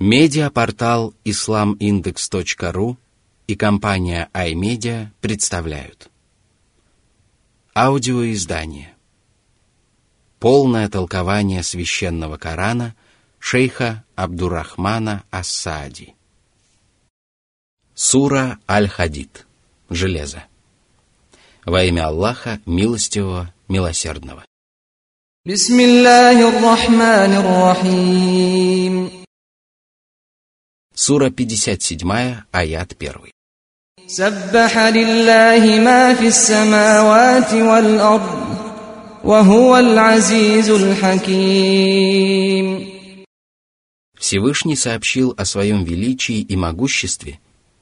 Медиапортал islamindex.ru и компания iMedia представляют. Аудиоиздание. Полное толкование священного Корана шейха Абдурахмана Ассади. Сура Аль-Хадид. Железо. Во имя Аллаха, милостивого, милосердного. Бисмиллахир-Рахманир-Рахим Сура 57, аят 1. سبح لله ما في السماوات والأرض وهو العزيز الحكيم Всевышний сообщил о своем величии и могуществе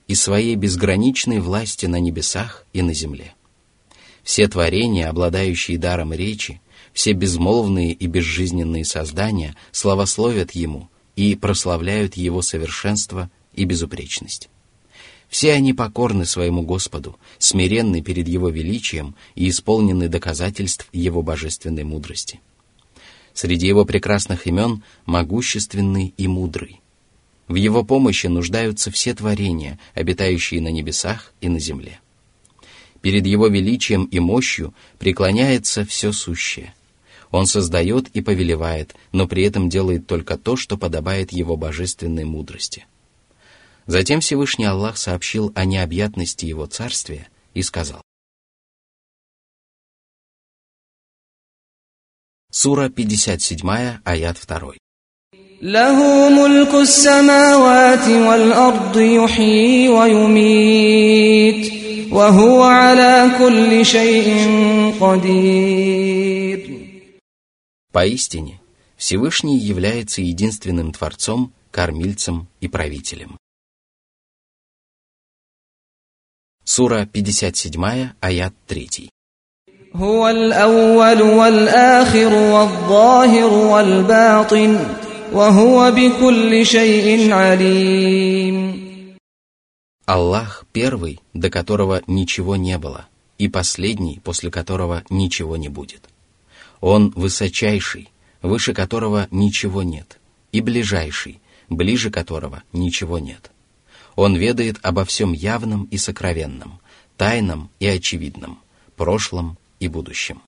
и своей безграничной власти на небесах и на земле. Все творения, обладающие даром речи, все безмолвные и безжизненные создания славословят Ему и прославляют Его совершенство и безупречность. Все они покорны своему Господу, смиренны перед Его величием и исполнены доказательств Его божественной мудрости. Среди Его прекрасных имен могущественный и мудрый. В Его помощи нуждаются все творения, обитающие на небесах и на земле. Перед Его величием и мощью преклоняется все сущее. Он создает и повелевает, но при этом делает только то, что подобает Его божественной мудрости – Затем Всевышний Аллах сообщил о необъятности Его царствия и сказал. Сура 57, аят 2. له ملك السماوات والأرض يحيي ويميت وهو على كل شيء قدير Поистине, Всевышний является единственным Творцом, кормильцем и правителем. Сура 57, аят 3. هو الأول والآخر والظاهر والباطن وهو بكل شيء عليم Аллах первый, до которого ничего не было, и последний, после которого ничего не будет. Он высочайший, выше которого ничего нет, и ближайший, ближе которого ничего нет. Он ведает обо всем явном и сокровенном, тайном и очевидном, прошлом и будущем.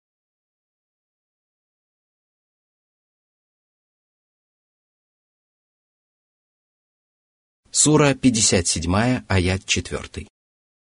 Сура 57, аят 4.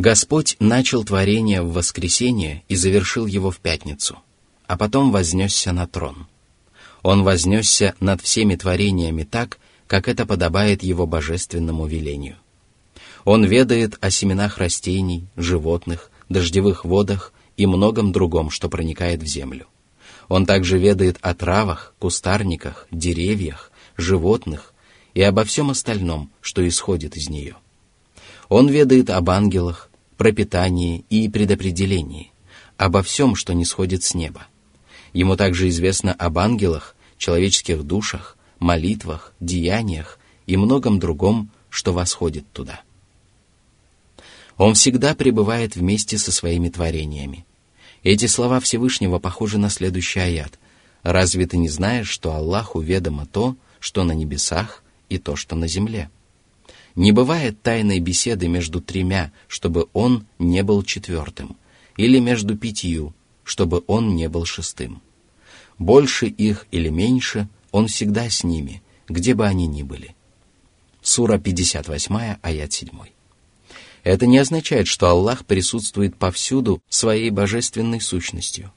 Господь начал творение в воскресенье и завершил его в пятницу, а потом вознесся на трон – он вознесся над всеми творениями так, как это подобает его божественному велению. Он ведает о семенах растений, животных, дождевых водах и многом другом, что проникает в землю. Он также ведает о травах, кустарниках, деревьях, животных и обо всем остальном, что исходит из нее. Он ведает об ангелах, пропитании и предопределении, обо всем, что не сходит с неба. Ему также известно об ангелах, человеческих душах, молитвах, деяниях и многом другом, что восходит туда. Он всегда пребывает вместе со своими творениями. Эти слова Всевышнего похожи на следующий аят. «Разве ты не знаешь, что Аллаху ведомо то, что на небесах, и то, что на земле?» Не бывает тайной беседы между тремя, чтобы он не был четвертым, или между пятью, чтобы он не был шестым. Больше их или меньше, он всегда с ними, где бы они ни были. Сура 58, аят 7. Это не означает, что Аллах присутствует повсюду своей божественной сущностью.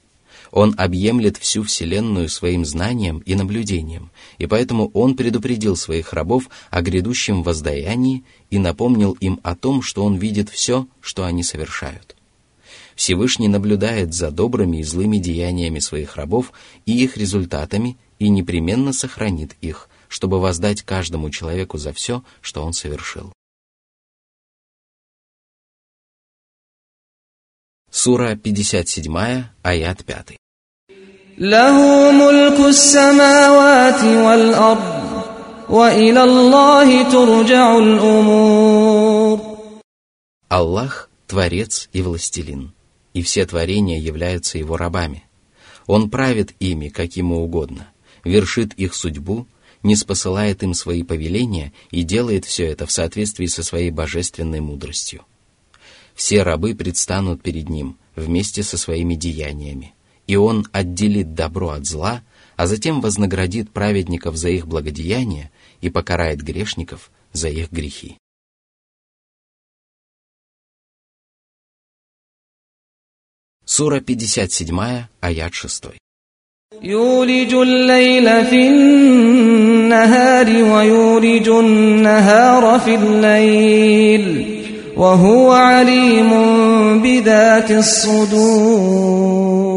Он объемлет всю Вселенную своим знанием и наблюдением, и поэтому Он предупредил своих рабов о грядущем воздаянии и напомнил им о том, что Он видит все, что они совершают. Всевышний наблюдает за добрыми и злыми деяниями своих рабов и их результатами и непременно сохранит их, чтобы воздать каждому человеку за все, что он совершил. Сура 57, аят 5. له ملك السماوات والأرض وإلى الله ترجع الأمور Аллах – Творец и Властелин, и все творения являются Его рабами. Он правит ими, как ему угодно, вершит их судьбу, не спосылает им свои повеления и делает все это в соответствии со своей божественной мудростью все рабы предстанут перед ним вместе со своими деяниями, и он отделит добро от зла, а затем вознаградит праведников за их благодеяния и покарает грешников за их грехи. Сура 57, аят 6. يولج الليل في النهار ويولج النهار في الليل وهو عليم بذات الصدور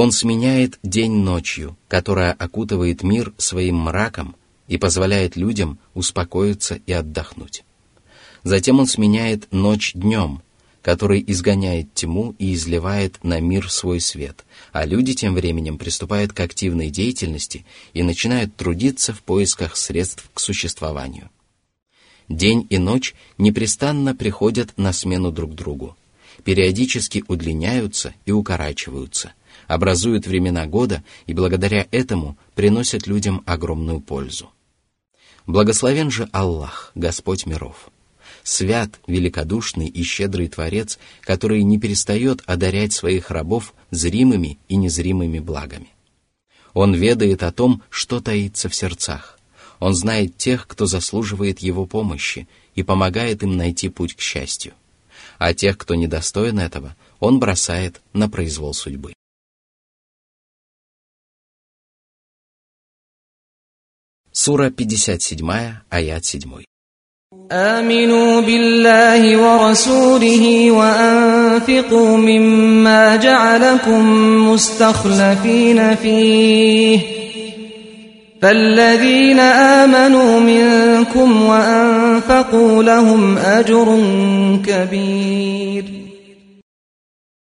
он сменяет день ночью, которая окутывает мир своим мраком и позволяет людям успокоиться и отдохнуть. Затем он сменяет ночь днем, который изгоняет тьму и изливает на мир свой свет, а люди тем временем приступают к активной деятельности и начинают трудиться в поисках средств к существованию. День и ночь непрестанно приходят на смену друг другу, периодически удлиняются и укорачиваются, образуют времена года и благодаря этому приносят людям огромную пользу. Благословен же Аллах, Господь миров. Свят, великодушный и щедрый Творец, который не перестает одарять своих рабов зримыми и незримыми благами. Он ведает о том, что таится в сердцах, он знает тех, кто заслуживает его помощи и помогает им найти путь к счастью. А тех, кто недостоин этого, он бросает на произвол судьбы. Сура 57, аят 7. آمنوا بالله ورسوله وأنفقوا مما جعلكم مستخلفين فيه فالذين آمنوا منكم وأنفقوا لهم أجر كبير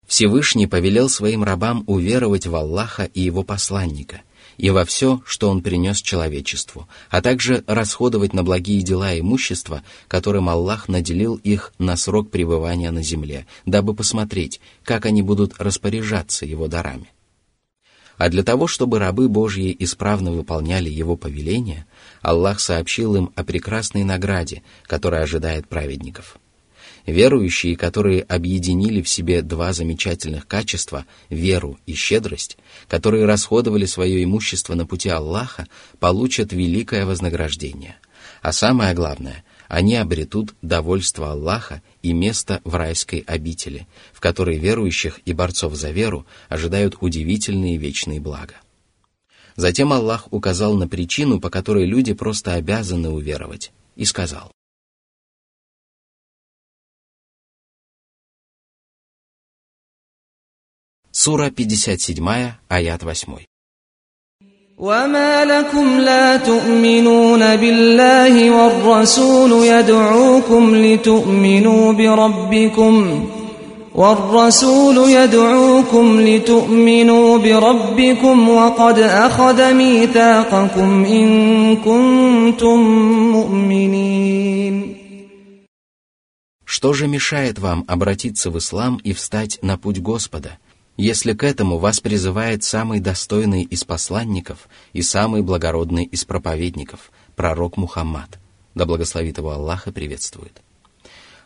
Всевышний повелел своим рабам уверовать в Аллаха и Его посланника, и во все, что Он принес человечеству, а также расходовать на благие дела имущество, которым Аллах наделил их на срок пребывания на земле, дабы посмотреть, как они будут распоряжаться Его дарами. А для того, чтобы рабы Божьи исправно выполняли Его повеления, Аллах сообщил им о прекрасной награде, которая ожидает праведников. Верующие, которые объединили в себе два замечательных качества – веру и щедрость, которые расходовали свое имущество на пути Аллаха, получат великое вознаграждение. А самое главное – они обретут довольство Аллаха и место в райской обители, в которой верующих и борцов за веру ожидают удивительные вечные блага. Затем Аллах указал на причину, по которой люди просто обязаны уверовать, и сказал. Сура 57, аят 8. وما لكم لا تؤمنون بالله والرسول يدعوكم لتؤمنوا بربكم والرسول يدعوكم لتؤمنوا بربكم وقد أخذ ميثاقكم إن كنتم مؤمنين Что же мешает вам обратиться в ислам и встать на путь Господа – если к этому вас призывает самый достойный из посланников и самый благородный из проповедников, пророк Мухаммад, да благословит его Аллах приветствует.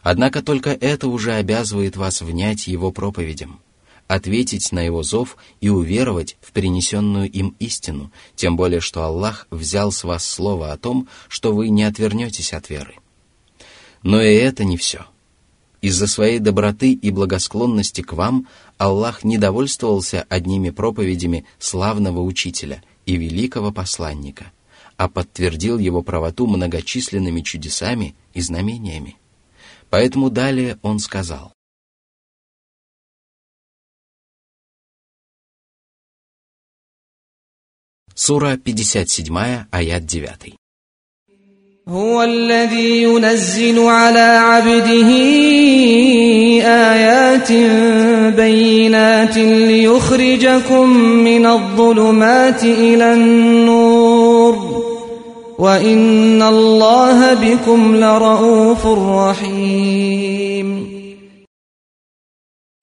Однако только это уже обязывает вас внять его проповедям, ответить на его зов и уверовать в принесенную им истину, тем более что Аллах взял с вас слово о том, что вы не отвернетесь от веры. Но и это не все – из-за своей доброты и благосклонности к вам Аллах не довольствовался одними проповедями славного учителя и великого посланника, а подтвердил его правоту многочисленными чудесами и знамениями. Поэтому далее он сказал, Сура 57, аят 9. هو الذي ينزل على عبده آيات بينات ليخرجكم من الظلمات إلى النور وإن الله بكم لرؤوف رحيم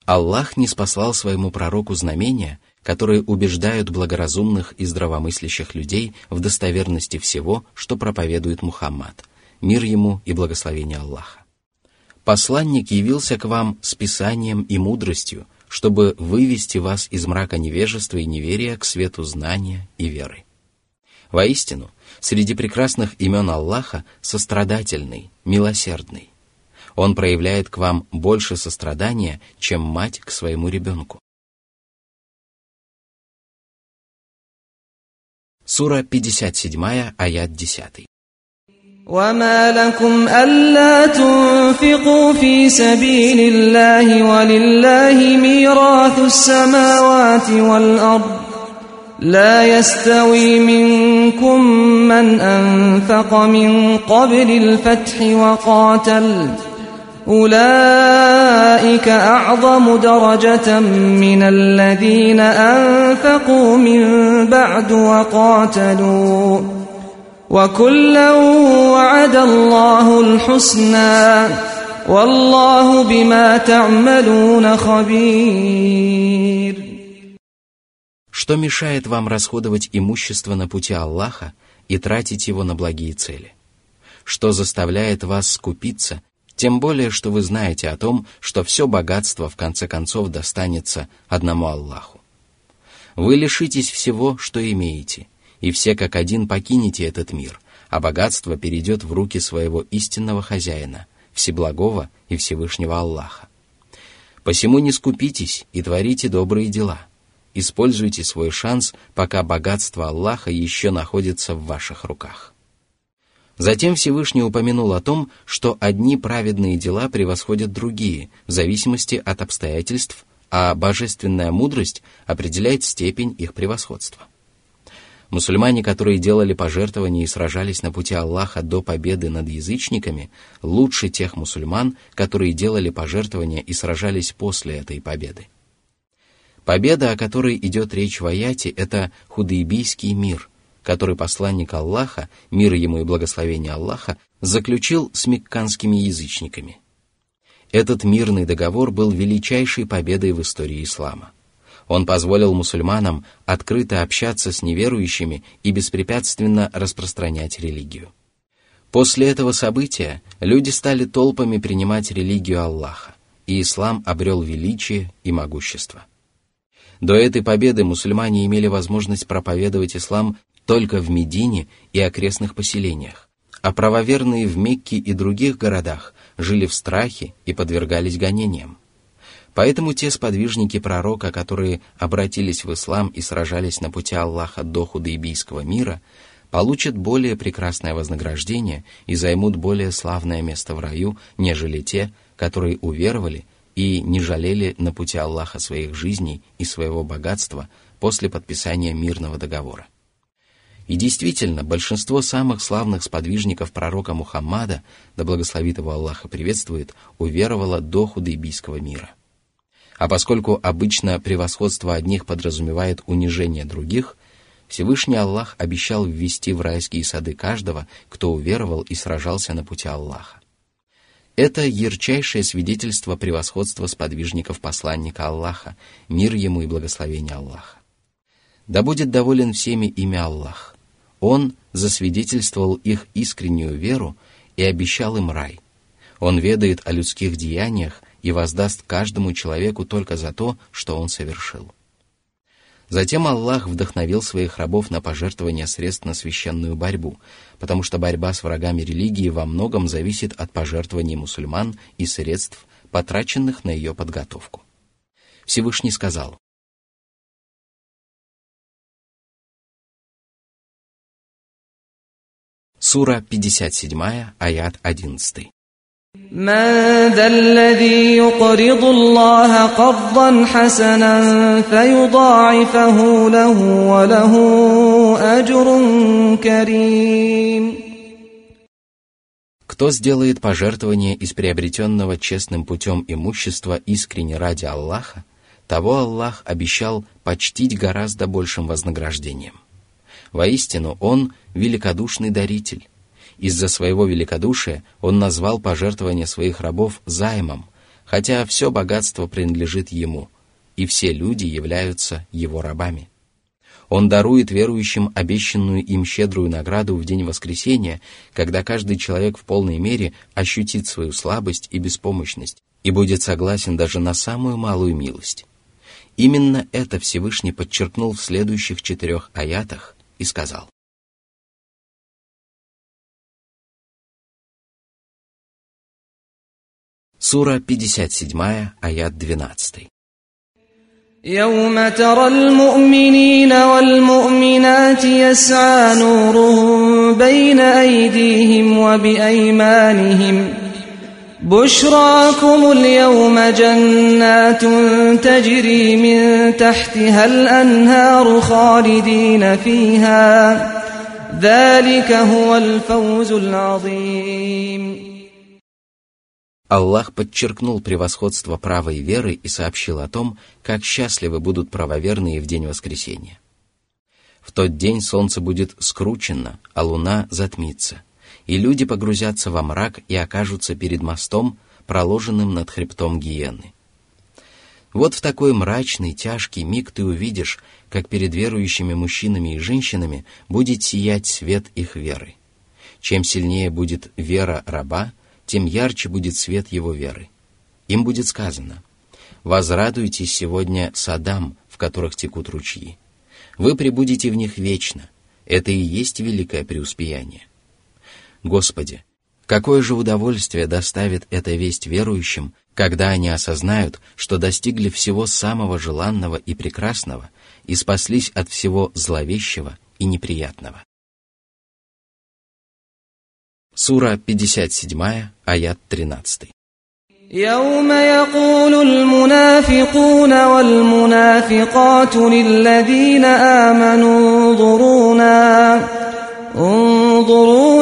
Аллах не спаслал своему пророку знамения, которые убеждают благоразумных и здравомыслящих людей в достоверности всего, что проповедует Мухаммад, мир ему и благословение Аллаха. Посланник явился к вам с писанием и мудростью, чтобы вывести вас из мрака невежества и неверия к свету знания и веры. Воистину, среди прекрасных имен Аллаха сострадательный, милосердный. Он проявляет к вам больше сострадания, чем мать к своему ребенку. Сура 57, аят 10. وما لكم ألا تنفقوا في سبيل الله ولله ميراث السماوات والأرض لا يستوي منكم من أنفق من قبل الفتح وقاتل أولئك أعظم درجة من الذين أنفقوا من بعد وقاتلوا وكلا وعد الله الحسنى والله بما تعملون خبير Что мешает вам расходовать имущество на пути Аллаха и тратить его на благие цели? Что заставляет вас скупиться тем более, что вы знаете о том, что все богатство в конце концов достанется одному Аллаху. Вы лишитесь всего, что имеете, и все как один покинете этот мир, а богатство перейдет в руки своего истинного хозяина, Всеблагого и Всевышнего Аллаха. Посему не скупитесь и творите добрые дела. Используйте свой шанс, пока богатство Аллаха еще находится в ваших руках. Затем Всевышний упомянул о том, что одни праведные дела превосходят другие, в зависимости от обстоятельств, а божественная мудрость определяет степень их превосходства. Мусульмане, которые делали пожертвования и сражались на пути Аллаха до победы над язычниками, лучше тех мусульман, которые делали пожертвования и сражались после этой победы. Победа, о которой идет речь в аяте, это худайбийский мир, который посланник Аллаха, мир ему и благословение Аллаха, заключил с мекканскими язычниками. Этот мирный договор был величайшей победой в истории ислама. Он позволил мусульманам открыто общаться с неверующими и беспрепятственно распространять религию. После этого события люди стали толпами принимать религию Аллаха, и ислам обрел величие и могущество. До этой победы мусульмане имели возможность проповедовать ислам только в Медине и окрестных поселениях, а правоверные в Мекке и других городах жили в страхе и подвергались гонениям. Поэтому те сподвижники пророка, которые обратились в ислам и сражались на пути Аллаха до худайбийского мира, получат более прекрасное вознаграждение и займут более славное место в раю, нежели те, которые уверовали и не жалели на пути Аллаха своих жизней и своего богатства после подписания мирного договора. И действительно, большинство самых славных сподвижников пророка Мухаммада, да благословит его Аллаха приветствует, уверовало до худайбийского мира. А поскольку обычно превосходство одних подразумевает унижение других, Всевышний Аллах обещал ввести в райские сады каждого, кто уверовал и сражался на пути Аллаха. Это ярчайшее свидетельство превосходства сподвижников посланника Аллаха, мир ему и благословение Аллаха. Да будет доволен всеми имя Аллах – он засвидетельствовал их искреннюю веру и обещал им рай. Он ведает о людских деяниях и воздаст каждому человеку только за то, что он совершил. Затем Аллах вдохновил своих рабов на пожертвование средств на священную борьбу, потому что борьба с врагами религии во многом зависит от пожертвований мусульман и средств, потраченных на ее подготовку. Всевышний сказал, Сура 57, аят 11. من ذا الذي يقرض الله قرضا حسنا فيضاعفه له وله أجر كريم Кто сделает пожертвование из приобретенного честным путем имущества искренне ради Аллаха, того Аллах обещал почтить гораздо большим вознаграждением. Воистину, Он – великодушный даритель. Из-за своего великодушия Он назвал пожертвование своих рабов займом, хотя все богатство принадлежит Ему, и все люди являются Его рабами. Он дарует верующим обещанную им щедрую награду в день воскресения, когда каждый человек в полной мере ощутит свою слабость и беспомощность и будет согласен даже на самую малую милость. Именно это Всевышний подчеркнул в следующих четырех аятах и сказал. Сура 57, аят 12. يوم ترى المؤمنين والمؤمنات يسعى نورهم بين أيديهم وبأيمانهم بشراكم اليوم جنات تجري من تحتها الأنهار خالدين فيها ذلك هو الفوز العظيم Аллах подчеркнул превосходство правой веры и сообщил о том, как счастливы будут правоверные в день воскресения. В тот день солнце будет скручено, а луна затмится – и люди погрузятся во мрак и окажутся перед мостом, проложенным над хребтом гиены. Вот в такой мрачный, тяжкий миг ты увидишь, как перед верующими мужчинами и женщинами будет сиять свет их веры. Чем сильнее будет вера раба, тем ярче будет свет его веры. Им будет сказано, «Возрадуйтесь сегодня садам, в которых текут ручьи. Вы пребудете в них вечно. Это и есть великое преуспеяние. Господи, какое же удовольствие доставит эта весть верующим, когда они осознают, что достигли всего самого желанного и прекрасного и спаслись от всего зловещего и неприятного. Сура 57, аят 13. يوم يقول المنافقون والمنافقات للذين آمنوا انظرونا انظرونا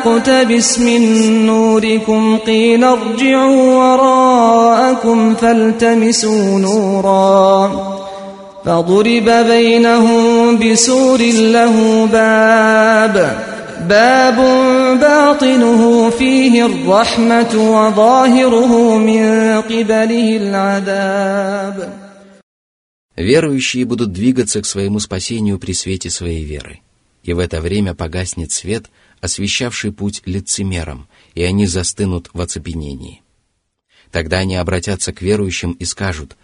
نقتبس من نوركم قيل ارجعوا وراءكم فالتمسوا نورا فضرب بينهم بسور له باب باب باطنه فيه الرحمة وظاهره من قبله العذاب Верующие будут двигаться к своему спасению при свете своей веры И в это время погаснет свет, освещавший путь лицемерам, и они застынут в оцепенении. Тогда они обратятся к верующим и скажут,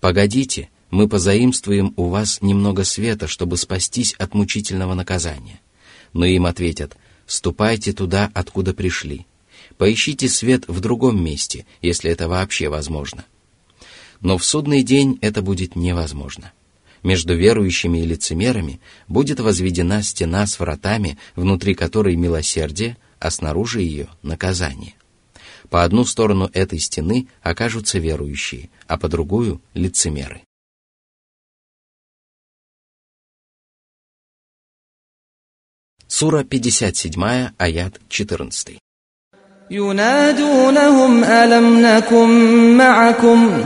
«Погодите, мы позаимствуем у вас немного света, чтобы спастись от мучительного наказания». Но им ответят, «Ступайте туда, откуда пришли. Поищите свет в другом месте, если это вообще возможно». Но в судный день это будет невозможно. Между верующими и лицемерами будет возведена стена с вратами, внутри которой милосердие, а снаружи ее наказание. По одну сторону этой стены окажутся верующие, а по другую – лицемеры. Сура 57, аят 14. ينادونهم ألم نكن معكم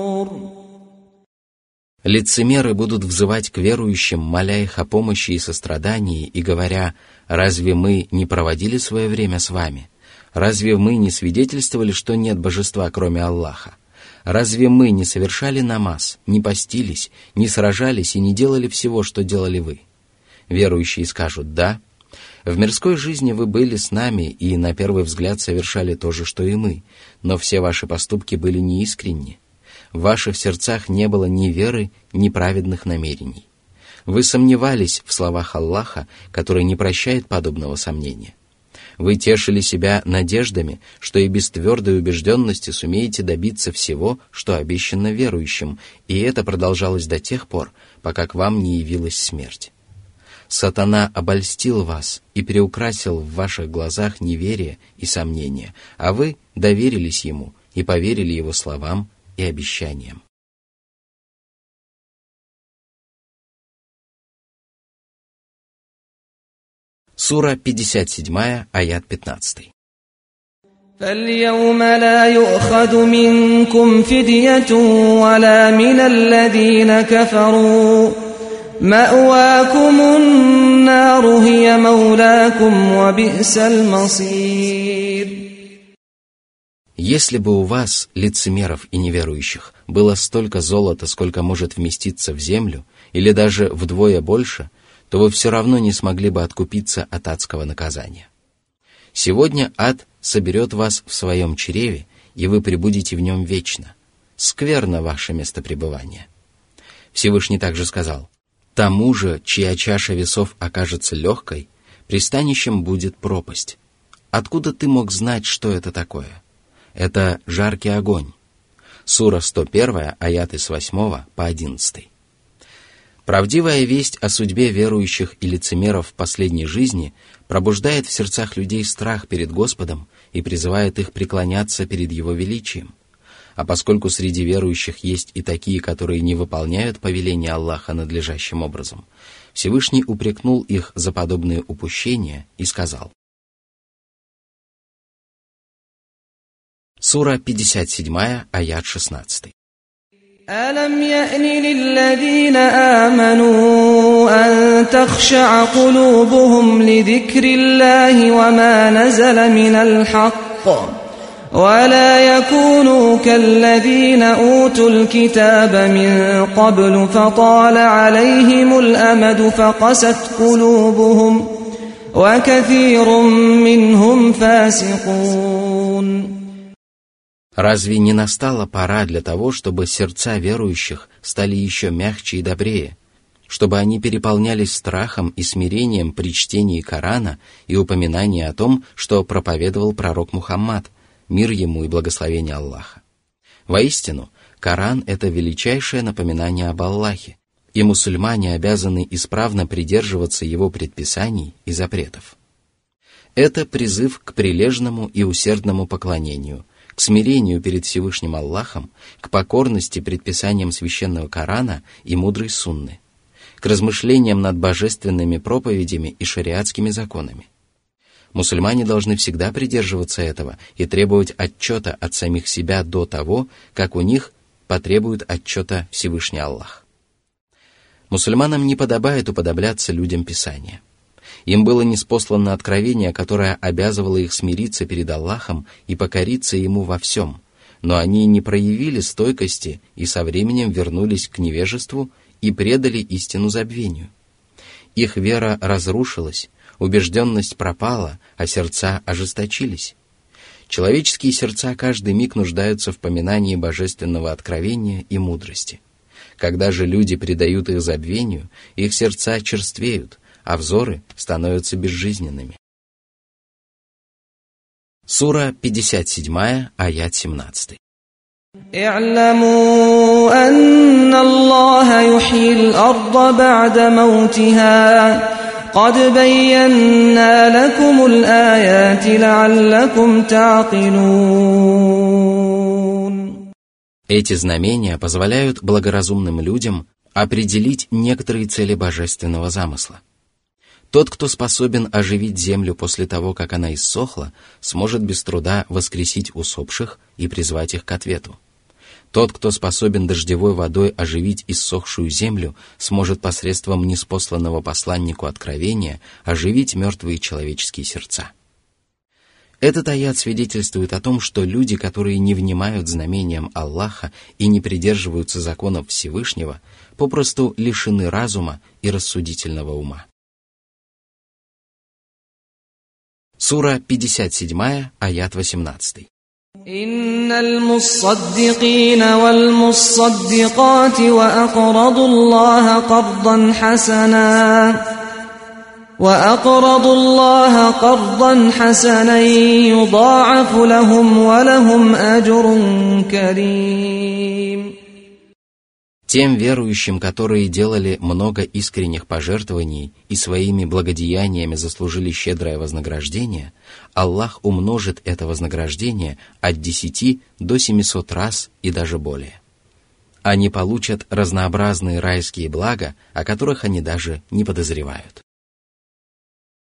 Лицемеры будут взывать к верующим, моля их о помощи и сострадании, и говоря, «Разве мы не проводили свое время с вами? Разве мы не свидетельствовали, что нет божества, кроме Аллаха? Разве мы не совершали намаз, не постились, не сражались и не делали всего, что делали вы?» Верующие скажут «Да». В мирской жизни вы были с нами и на первый взгляд совершали то же, что и мы, но все ваши поступки были неискренни в ваших сердцах не было ни веры, ни праведных намерений. Вы сомневались в словах Аллаха, который не прощает подобного сомнения. Вы тешили себя надеждами, что и без твердой убежденности сумеете добиться всего, что обещано верующим, и это продолжалось до тех пор, пока к вам не явилась смерть. Сатана обольстил вас и приукрасил в ваших глазах неверие и сомнение, а вы доверились ему и поверили его словам и обещаниям. Сура 57, аят 15. فاليوم لا يؤخذ منكم فدية ولا من الذين كفروا مأواكم النار هي مولاكم وبئس المصير Если бы у вас, лицемеров и неверующих, было столько золота, сколько может вместиться в землю, или даже вдвое больше – то вы все равно не смогли бы откупиться от адского наказания. Сегодня ад соберет вас в своем чреве, и вы пребудете в нем вечно. Скверно ваше место пребывания. Всевышний также сказал, «Тому же, чья чаша весов окажется легкой, пристанищем будет пропасть. Откуда ты мог знать, что это такое? Это жаркий огонь». Сура 101, аяты с 8 по 11. Правдивая весть о судьбе верующих и лицемеров в последней жизни пробуждает в сердцах людей страх перед Господом и призывает их преклоняться перед Его величием. А поскольку среди верующих есть и такие, которые не выполняют повеления Аллаха надлежащим образом, Всевышний упрекнул их за подобные упущения и сказал. Сура 57, аят 16. ألم يأن للذين آمنوا أن تخشع قلوبهم لذكر الله وما نزل من الحق ولا يكونوا كالذين أوتوا الكتاب من قبل فطال عليهم الأمد فقست قلوبهم وكثير منهم فاسقون Разве не настала пора для того, чтобы сердца верующих стали еще мягче и добрее, чтобы они переполнялись страхом и смирением при чтении Корана и упоминании о том, что проповедовал пророк Мухаммад, мир ему и благословение Аллаха? Воистину, Коран – это величайшее напоминание об Аллахе, и мусульмане обязаны исправно придерживаться его предписаний и запретов. Это призыв к прилежному и усердному поклонению – смирению перед Всевышним Аллахом, к покорности предписаниям священного Корана и мудрой сунны, к размышлениям над божественными проповедями и шариатскими законами. Мусульмане должны всегда придерживаться этого и требовать отчета от самих себя до того, как у них потребует отчета Всевышний Аллах. Мусульманам не подобает уподобляться людям Писания – им было неспослано откровение, которое обязывало их смириться перед Аллахом и покориться Ему во всем. Но они не проявили стойкости и со временем вернулись к невежеству и предали истину забвению. Их вера разрушилась, убежденность пропала, а сердца ожесточились. Человеческие сердца каждый миг нуждаются в поминании божественного откровения и мудрости. Когда же люди предают их забвению, их сердца черствеют, а взоры становятся безжизненными. Сура 57, аят 17. اعلموا أن الله يحيي الأرض بعد موتها قد بينا لكم الآيات لعلكم تعقلون Эти знамения позволяют благоразумным людям определить некоторые цели божественного замысла – тот, кто способен оживить землю после того, как она иссохла, сможет без труда воскресить усопших и призвать их к ответу. Тот, кто способен дождевой водой оживить иссохшую землю, сможет посредством неспосланного посланнику откровения оживить мертвые человеческие сердца. Этот аят свидетельствует о том, что люди, которые не внимают знамениям Аллаха и не придерживаются законов Всевышнего, попросту лишены разума и рассудительного ума. Сура 57, аят 18. إن المصدقين والمصدقات وأقرضوا الله قرضا حسنا وأقرضوا الله قرضا حسنا يضاعف لهم ولهم أجر كريم Тем верующим, которые делали много искренних пожертвований и своими благодеяниями заслужили щедрое вознаграждение, Аллах умножит это вознаграждение от 10 до 700 раз и даже более. Они получат разнообразные райские блага, о которых они даже не подозревают.